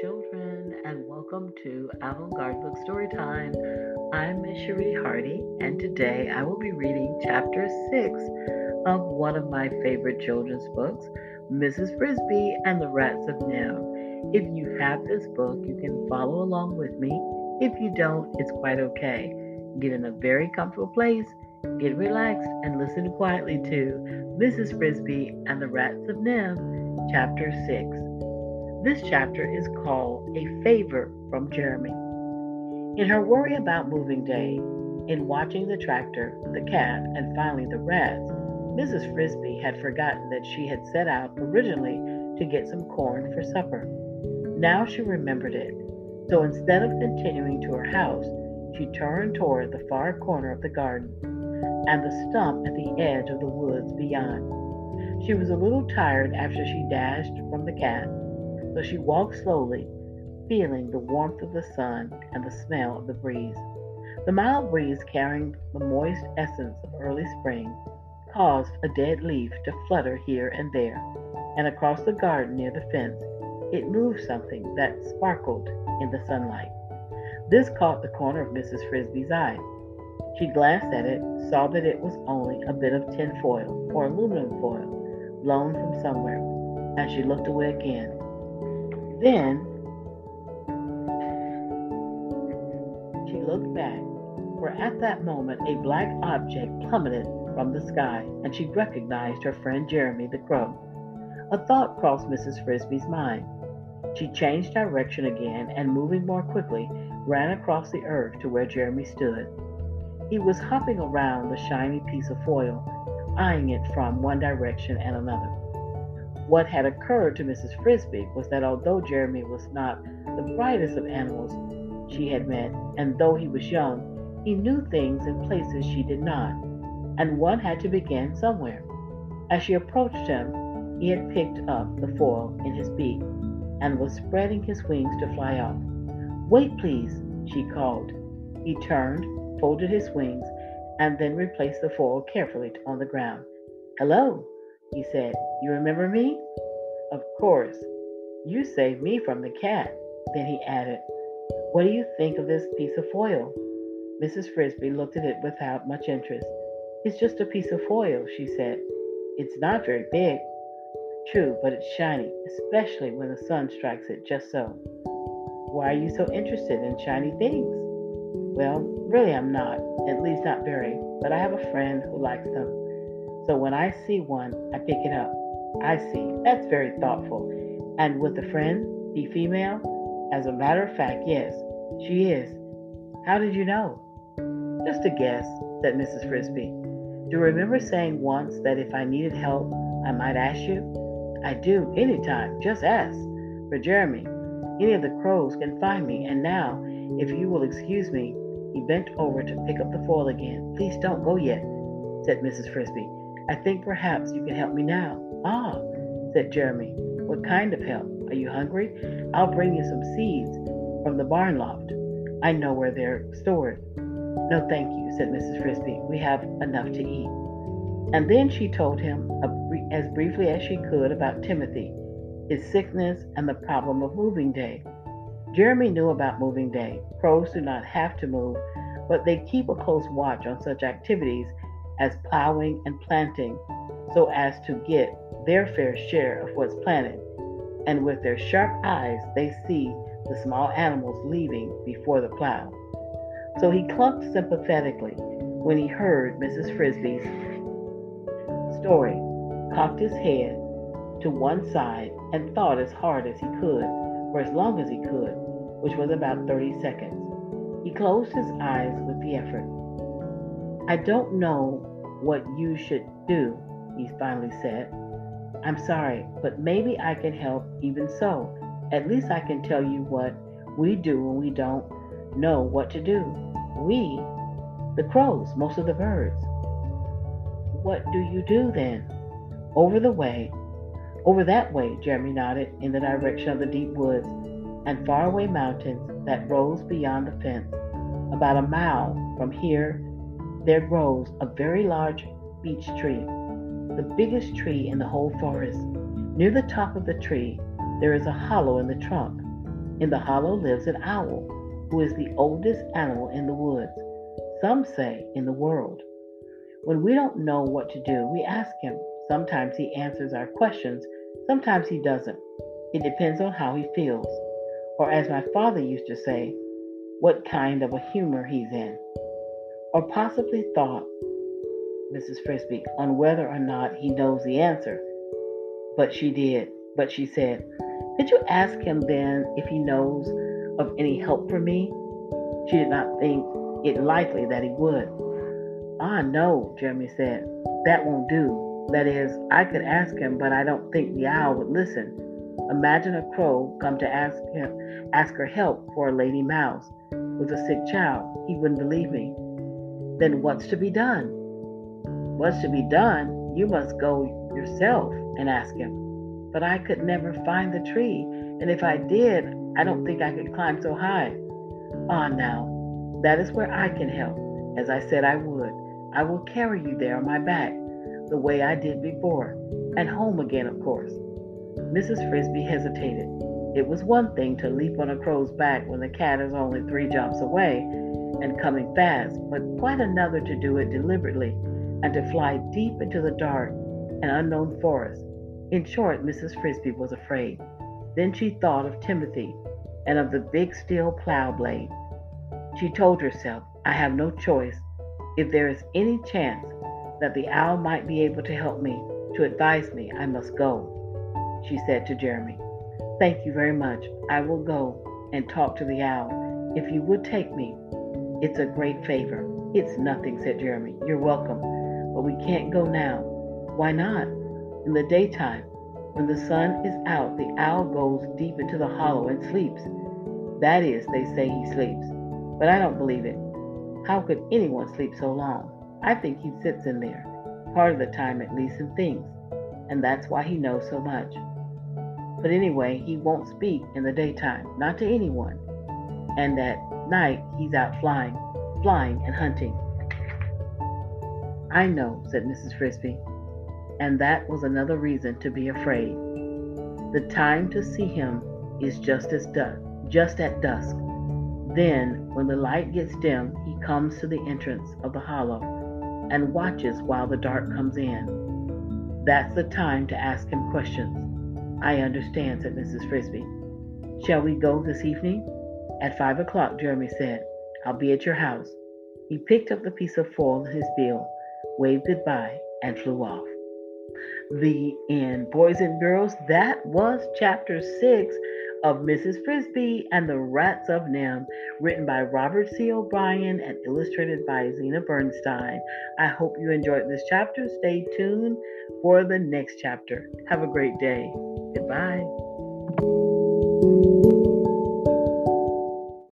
children, and welcome to Avant Garde Book Story Time. I'm Miss Cherie Hardy, and today I will be reading chapter 6 of one of my favorite children's books, Mrs. Frisby and the Rats of NIMH. If you have this book, you can follow along with me. If you don't, it's quite okay. Get in a very comfortable place, get relaxed, and listen quietly to Mrs. Frisby and the Rats of NIMH, chapter 6. This chapter is called A Favor from Jeremy. In her worry about moving day, in watching the tractor, the cat, and finally the rats, Mrs. Frisby had forgotten that she had set out originally to get some corn for supper. Now she remembered it. So instead of continuing to her house, she turned toward the far corner of the garden and the stump at the edge of the woods beyond. She was a little tired after she dashed from the cat so she walked slowly, feeling the warmth of the sun and the smell of the breeze. The mild breeze carrying the moist essence of early spring caused a dead leaf to flutter here and there, and across the garden near the fence it moved something that sparkled in the sunlight. This caught the corner of Mrs. Frisby's eye. She glanced at it, saw that it was only a bit of tin foil or aluminum foil blown from somewhere, and she looked away again then she looked back, for at that moment a black object plummeted from the sky, and she recognized her friend Jeremy the Crow. A thought crossed Mrs. Frisby's mind. She changed direction again and, moving more quickly, ran across the earth to where Jeremy stood. He was hopping around the shiny piece of foil, eyeing it from one direction and another. What had occurred to Mrs. Frisby was that although Jeremy was not the brightest of animals she had met, and though he was young, he knew things in places she did not, and one had to begin somewhere. As she approached him, he had picked up the foil in his beak and was spreading his wings to fly off. Wait, please, she called. He turned, folded his wings, and then replaced the foil carefully on the ground. Hello, he said. You remember me? Of course. You saved me from the cat. Then he added, What do you think of this piece of foil? Mrs. Frisby looked at it without much interest. It's just a piece of foil, she said. It's not very big. True, but it's shiny, especially when the sun strikes it just so. Why are you so interested in shiny things? Well, really, I'm not, at least not very, but I have a friend who likes them. So when I see one, I pick it up. I see. That's very thoughtful. And with a friend be female? As a matter of fact, yes, she is. How did you know? Just a guess, said Mrs. Frisby. Do you remember saying once that if I needed help, I might ask you? I do, anytime. Just ask. For Jeremy, any of the crows can find me. And now, if you will excuse me, he bent over to pick up the foil again. Please don't go yet, said Mrs. Frisby. I think perhaps you can help me now. Ah, said Jeremy. What kind of help? Are you hungry? I'll bring you some seeds from the barn loft. I know where they're stored. No, thank you, said Mrs. Frisby. We have enough to eat. And then she told him as briefly as she could about Timothy, his sickness, and the problem of moving day. Jeremy knew about moving day. Crows do not have to move, but they keep a close watch on such activities as plowing and planting so as to get their fair share of what's planted. And with their sharp eyes, they see the small animals leaving before the plow. So he clucked sympathetically when he heard Mrs. Frisby's story, cocked his head to one side, and thought as hard as he could for as long as he could, which was about 30 seconds. He closed his eyes with the effort. I don't know what you should do, he finally said. I'm sorry, but maybe I can help even so. At least I can tell you what we do when we don't know what to do. We, the crows, most of the birds. What do you do then? Over the way, over that way, Jeremy nodded in the direction of the deep woods and faraway mountains that rose beyond the fence. About a mile from here there grows a very large beech tree, the biggest tree in the whole forest. Near the top of the tree, there is a hollow in the trunk. In the hollow lives an owl, who is the oldest animal in the woods, some say in the world. When we don't know what to do, we ask him. Sometimes he answers our questions, sometimes he doesn't. It depends on how he feels. Or, as my father used to say, what kind of a humor he's in. Or possibly thought, Mrs. Frisby, on whether or not he knows the answer. But she did. But she said, Could you ask him then if he knows of any help for me? She did not think it likely that he would. Ah, no, Jeremy said. That won't do. That is, I could ask him, but I don't think the owl would listen. Imagine a crow come to ask him, ask her help for a lady mouse with a sick child. He wouldn't believe me. Then what's to be done? What's to be done? You must go yourself and ask him. But I could never find the tree, and if I did, I don't think I could climb so high. Ah, now, that is where I can help, as I said I would. I will carry you there on my back, the way I did before, and home again, of course. Mrs. Frisby hesitated. It was one thing to leap on a crow's back when the cat is only three jumps away and coming fast, but quite another to do it deliberately and to fly deep into the dark and unknown forest. In short, Mrs. Frisby was afraid. Then she thought of Timothy and of the big steel plow blade. She told herself, I have no choice. If there is any chance that the owl might be able to help me, to advise me, I must go, she said to Jeremy. Thank you very much. I will go and talk to the owl. If you would take me, it's a great favor. It's nothing, said Jeremy. You're welcome. But we can't go now. Why not? In the daytime, when the sun is out, the owl goes deep into the hollow and sleeps. That is, they say he sleeps. But I don't believe it. How could anyone sleep so long? I think he sits in there, part of the time at least, and thinks, and that's why he knows so much. But anyway, he won't speak in the daytime, not to anyone. And at night, he's out flying, flying and hunting. I know, said Mrs. Frisby, and that was another reason to be afraid. The time to see him is just as dusk, just at dusk. Then, when the light gets dim, he comes to the entrance of the hollow and watches while the dark comes in. That's the time to ask him questions. I understand, said Mrs. Frisby. Shall we go this evening? At five o'clock, Jeremy said. I'll be at your house. He picked up the piece of foil in his bill, waved goodbye, and flew off. The end. Boys and girls, that was chapter six of Mrs. Frisby and the Rats of NIMH, written by Robert C. O'Brien and illustrated by Zena Bernstein. I hope you enjoyed this chapter. Stay tuned for the next chapter. Have a great day. Goodbye.